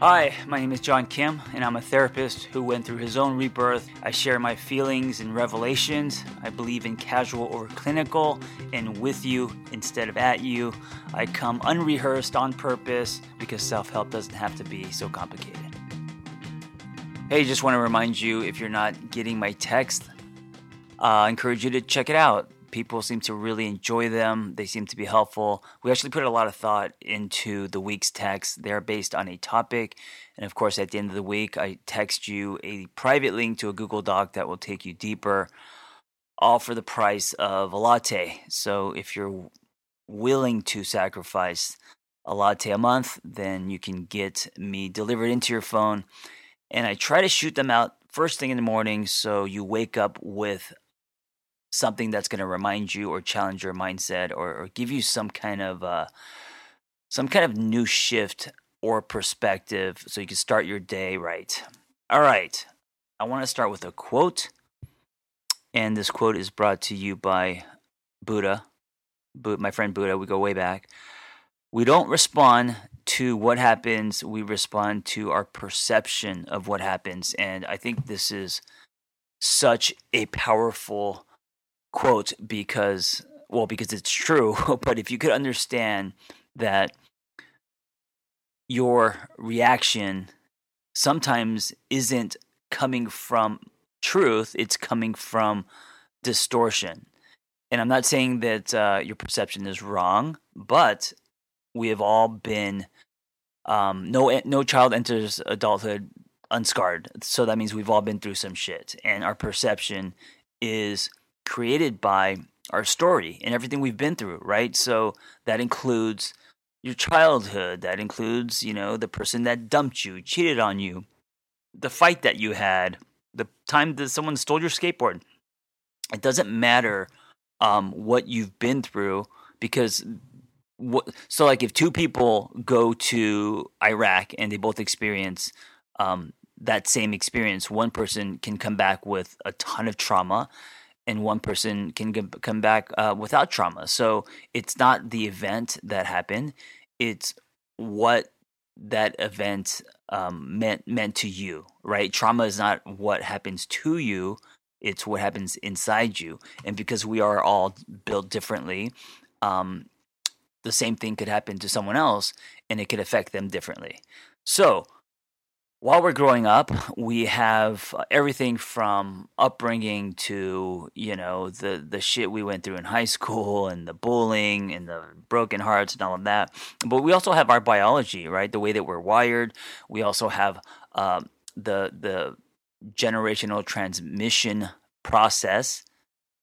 Hi, my name is John Kim, and I'm a therapist who went through his own rebirth. I share my feelings and revelations. I believe in casual over clinical and with you instead of at you. I come unrehearsed on purpose because self help doesn't have to be so complicated. Hey, just want to remind you if you're not getting my text, uh, I encourage you to check it out people seem to really enjoy them. They seem to be helpful. We actually put a lot of thought into the week's text. They're based on a topic. And of course, at the end of the week, I text you a private link to a Google Doc that will take you deeper, all for the price of a latte. So if you're willing to sacrifice a latte a month, then you can get me delivered into your phone. And I try to shoot them out first thing in the morning so you wake up with something that's going to remind you or challenge your mindset or, or give you some kind of uh, some kind of new shift or perspective so you can start your day right. All right. I want to start with a quote. And this quote is brought to you by Buddha, my friend Buddha. We go way back. We don't respond to what happens, we respond to our perception of what happens. And I think this is such a powerful quote because well because it's true but if you could understand that your reaction sometimes isn't coming from truth it's coming from distortion. And i'm not saying that uh, your perception is wrong but we have all been um, no no child enters adulthood unscarred. So that means we've all been through some shit and our perception is created by our story and everything we've been through, right? So that includes your childhood, that includes, you know, the person that dumped you, cheated on you, the fight that you had, the time that someone stole your skateboard. It doesn't matter um, what you've been through because what, so like if two people go to Iraq and they both experience um, that same experience, one person can come back with a ton of trauma and one person can come back uh, without trauma. So it's not the event that happened; it's what that event um, meant meant to you. Right? Trauma is not what happens to you; it's what happens inside you. And because we are all built differently, um, the same thing could happen to someone else, and it could affect them differently. So while we're growing up, we have everything from upbringing to you know the the shit we went through in high school and the bullying and the broken hearts and all of that. But we also have our biology, right? The way that we're wired. We also have um, the the generational transmission process.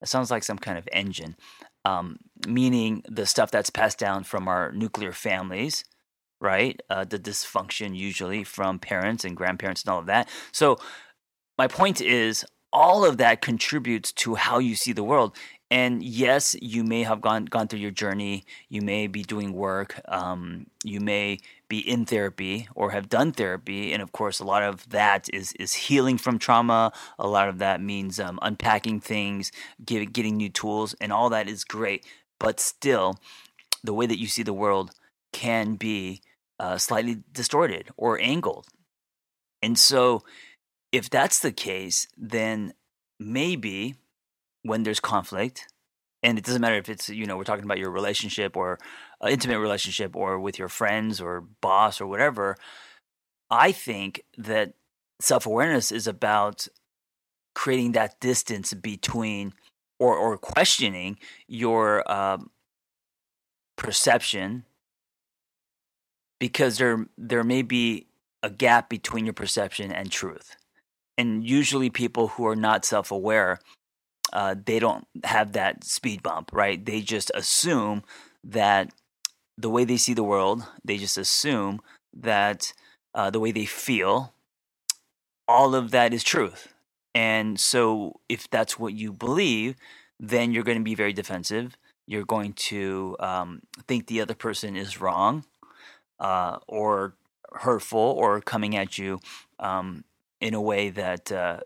It sounds like some kind of engine, um, meaning the stuff that's passed down from our nuclear families right? Uh, the dysfunction usually from parents and grandparents and all of that. So, my point is, all of that contributes to how you see the world. And yes, you may have gone gone through your journey. You may be doing work. Um, you may be in therapy or have done therapy, and of course, a lot of that is is healing from trauma. A lot of that means um, unpacking things, get, getting new tools, and all that is great. But still, the way that you see the world can be uh, slightly distorted or angled. And so, if that's the case, then maybe when there's conflict, and it doesn't matter if it's, you know, we're talking about your relationship or uh, intimate relationship or with your friends or boss or whatever, I think that self awareness is about creating that distance between or, or questioning your um, perception because there there may be a gap between your perception and truth. And usually, people who are not self aware, uh, they don't have that speed bump, right? They just assume that the way they see the world, they just assume that uh, the way they feel, all of that is truth. And so, if that's what you believe, then you're going to be very defensive. You're going to um, think the other person is wrong uh, or hurtful or coming at you um, in a way that uh,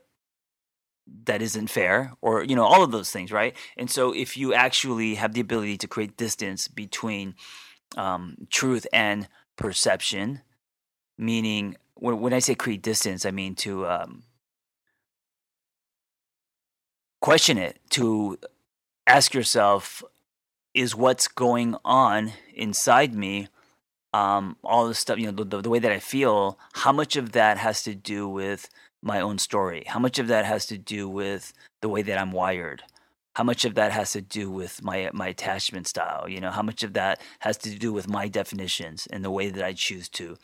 that isn't fair or you know all of those things right? And so if you actually have the ability to create distance between um, truth and perception meaning when, when I say create distance, I mean to um, question it, to ask yourself, is what's going on inside me, um, all the stuff, you know, the, the way that I feel, how much of that has to do with my own story? How much of that has to do with the way that I'm wired? How much of that has to do with my my attachment style? You know, how much of that has to do with my definitions and the way that I choose to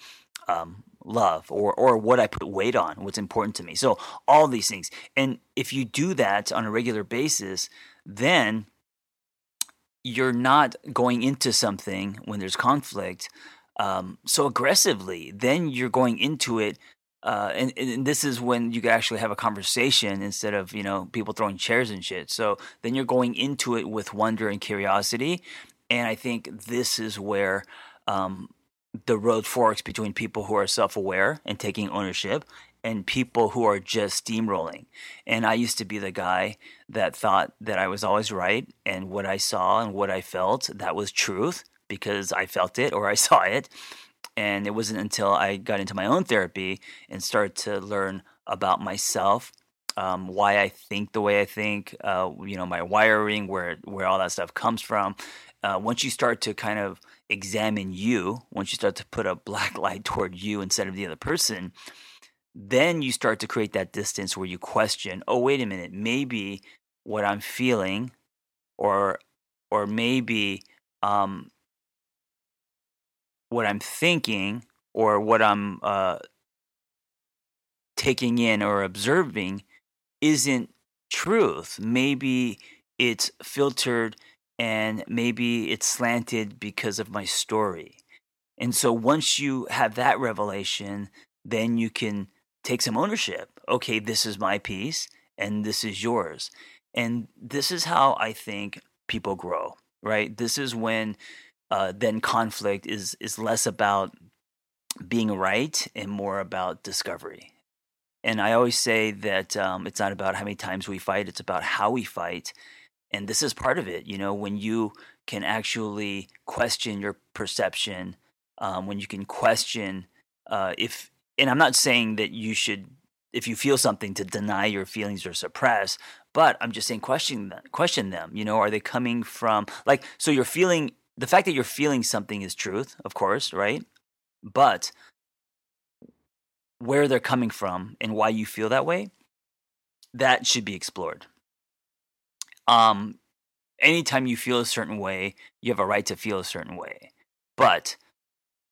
um, love or or what I put weight on, what's important to me. So all these things. And if you do that on a regular basis, then you're not going into something when there's conflict um, so aggressively. Then you're going into it. Uh, and, and this is when you can actually have a conversation instead of you know people throwing chairs and shit. So then you're going into it with wonder and curiosity, and I think this is where um, the road forks between people who are self aware and taking ownership and people who are just steamrolling. And I used to be the guy that thought that I was always right and what I saw and what I felt that was truth because I felt it or I saw it. And it wasn't until I got into my own therapy and started to learn about myself, um, why I think the way I think, uh, you know, my wiring, where where all that stuff comes from. Uh, once you start to kind of examine you, once you start to put a black light toward you instead of the other person, then you start to create that distance where you question, oh, wait a minute, maybe what I'm feeling or or maybe um, what I'm thinking or what I'm uh, taking in or observing isn't truth. Maybe it's filtered and maybe it's slanted because of my story. And so once you have that revelation, then you can take some ownership. Okay, this is my piece and this is yours. And this is how I think people grow, right? This is when uh, then conflict is is less about being right and more about discovery. And I always say that um, it's not about how many times we fight; it's about how we fight and this is part of it you know when you can actually question your perception um, when you can question uh, if and i'm not saying that you should if you feel something to deny your feelings or suppress but i'm just saying question them, question them you know are they coming from like so you're feeling the fact that you're feeling something is truth of course right but where they're coming from and why you feel that way that should be explored um, anytime you feel a certain way, you have a right to feel a certain way. But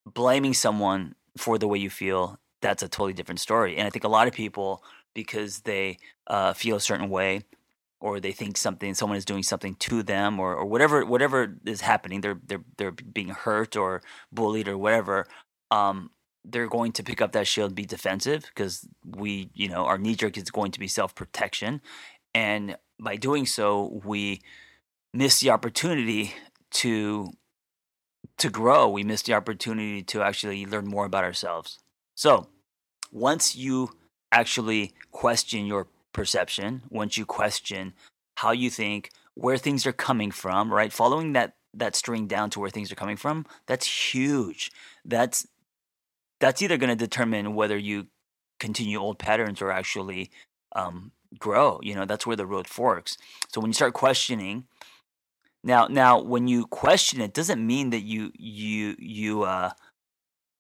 blaming someone for the way you feel, that's a totally different story. And I think a lot of people, because they uh, feel a certain way, or they think something someone is doing something to them or, or whatever whatever is happening they're they're they're being hurt or bullied or whatever um, they're going to pick up that shield and be defensive because we you know our knee jerk is going to be self protection and by doing so, we miss the opportunity to to grow. We miss the opportunity to actually learn more about ourselves. So, once you actually question your perception, once you question how you think, where things are coming from, right? Following that that string down to where things are coming from, that's huge. That's that's either going to determine whether you continue old patterns or actually um, grow. You know, that's where the road forks. So when you start questioning, now now when you question it, doesn't mean that you you you uh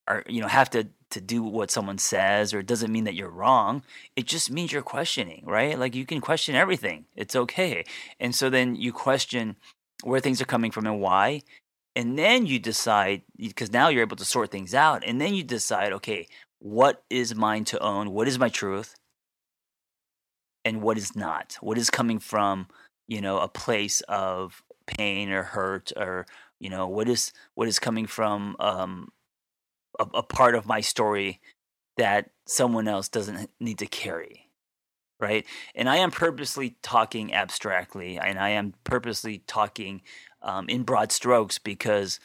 are you know have to to do what someone says or it doesn't mean that you're wrong. It just means you're questioning right? Like you can question everything. It's okay. And so then you question where things are coming from and why. And then you decide because now you're able to sort things out. And then you decide okay what is mine to own? What is my truth? And what is not? What is coming from you know a place of pain or hurt or you know what is what is coming from um a, a part of my story that someone else doesn't need to carry right? And i am purposely talking abstractly and i am purposely talking um, in broad strokes because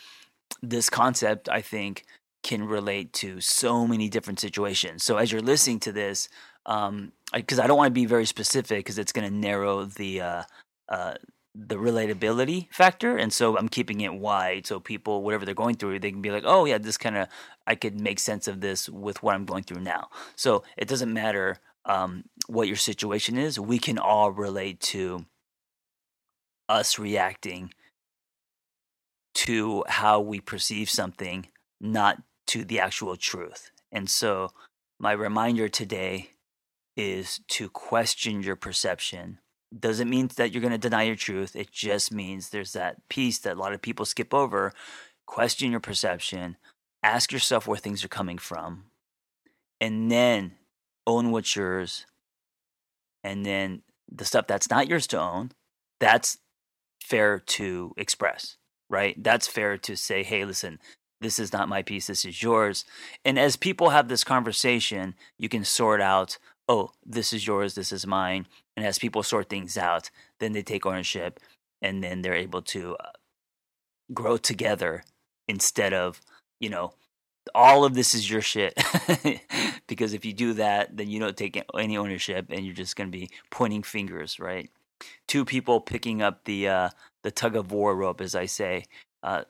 this concept i think can relate to so many different situations. So as you're listening to this um, because I, I, don't want to be very specific because it's going to narrow the uh, uh, the relatability factor, and so I'm keeping it wide so people, whatever they're going through, they can be like, oh yeah, this kind of I could make sense of this with what I'm going through now. So it doesn't matter um, what your situation is, we can all relate to us reacting to how we perceive something, not to the actual truth. And so, my reminder today is to question your perception. Doesn't mean that you're going to deny your truth. It just means there's that piece that a lot of people skip over. Question your perception. Ask yourself where things are coming from. And then own what's yours. And then the stuff that's not yours to own, that's fair to express, right? That's fair to say, hey, listen, this is not my piece, this is yours. And as people have this conversation, you can sort out, oh, this is yours, this is mine. And as people sort things out, then they take ownership and then they're able to uh, grow together instead of, you know, all of this is your shit. because if you do that, then you don't take any ownership and you're just going to be pointing fingers, right? Two people picking up the uh, the tug of war rope, as I say. Uh,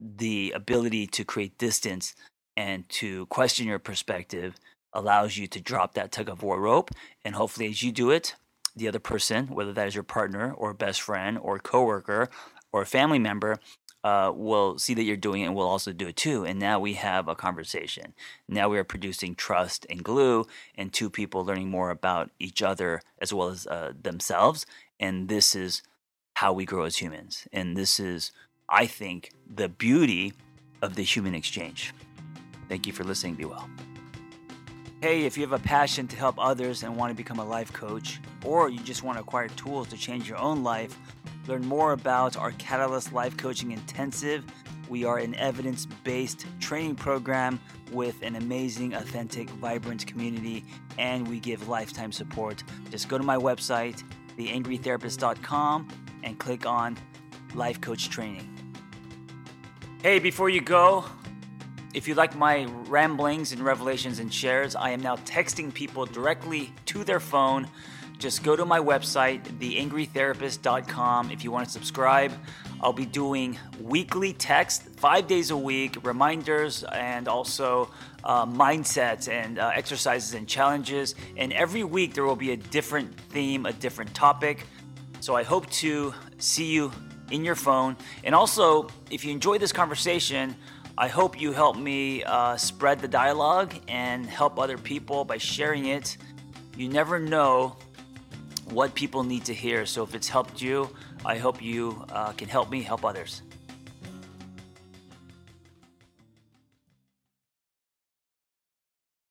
the ability to create distance and to question your perspective allows you to drop that tug of war rope. And hopefully, as you do it, the other person, whether that is your partner or best friend or coworker or family member, uh, will see that you're doing it and will also do it too. And now we have a conversation. Now we are producing trust and glue, and two people learning more about each other as well as uh, themselves. And this is how we grow as humans. And this is I think, the beauty of the human exchange. Thank you for listening. Be well. Hey, if you have a passion to help others and want to become a life coach, or you just want to acquire tools to change your own life, learn more about our Catalyst Life Coaching Intensive. We are an evidence based training program with an amazing, authentic, vibrant community, and we give lifetime support. Just go to my website, theangrytherapist.com, and click on Life Coach Training. Hey, before you go, if you like my ramblings and revelations and shares, I am now texting people directly to their phone. Just go to my website, theangrytherapist.com. If you want to subscribe, I'll be doing weekly text, five days a week, reminders, and also uh, mindsets and uh, exercises and challenges. And every week there will be a different theme, a different topic. So I hope to see you in your phone. And also, if you enjoy this conversation, I hope you help me uh, spread the dialogue and help other people by sharing it. You never know what people need to hear. So if it's helped you, I hope you uh, can help me help others.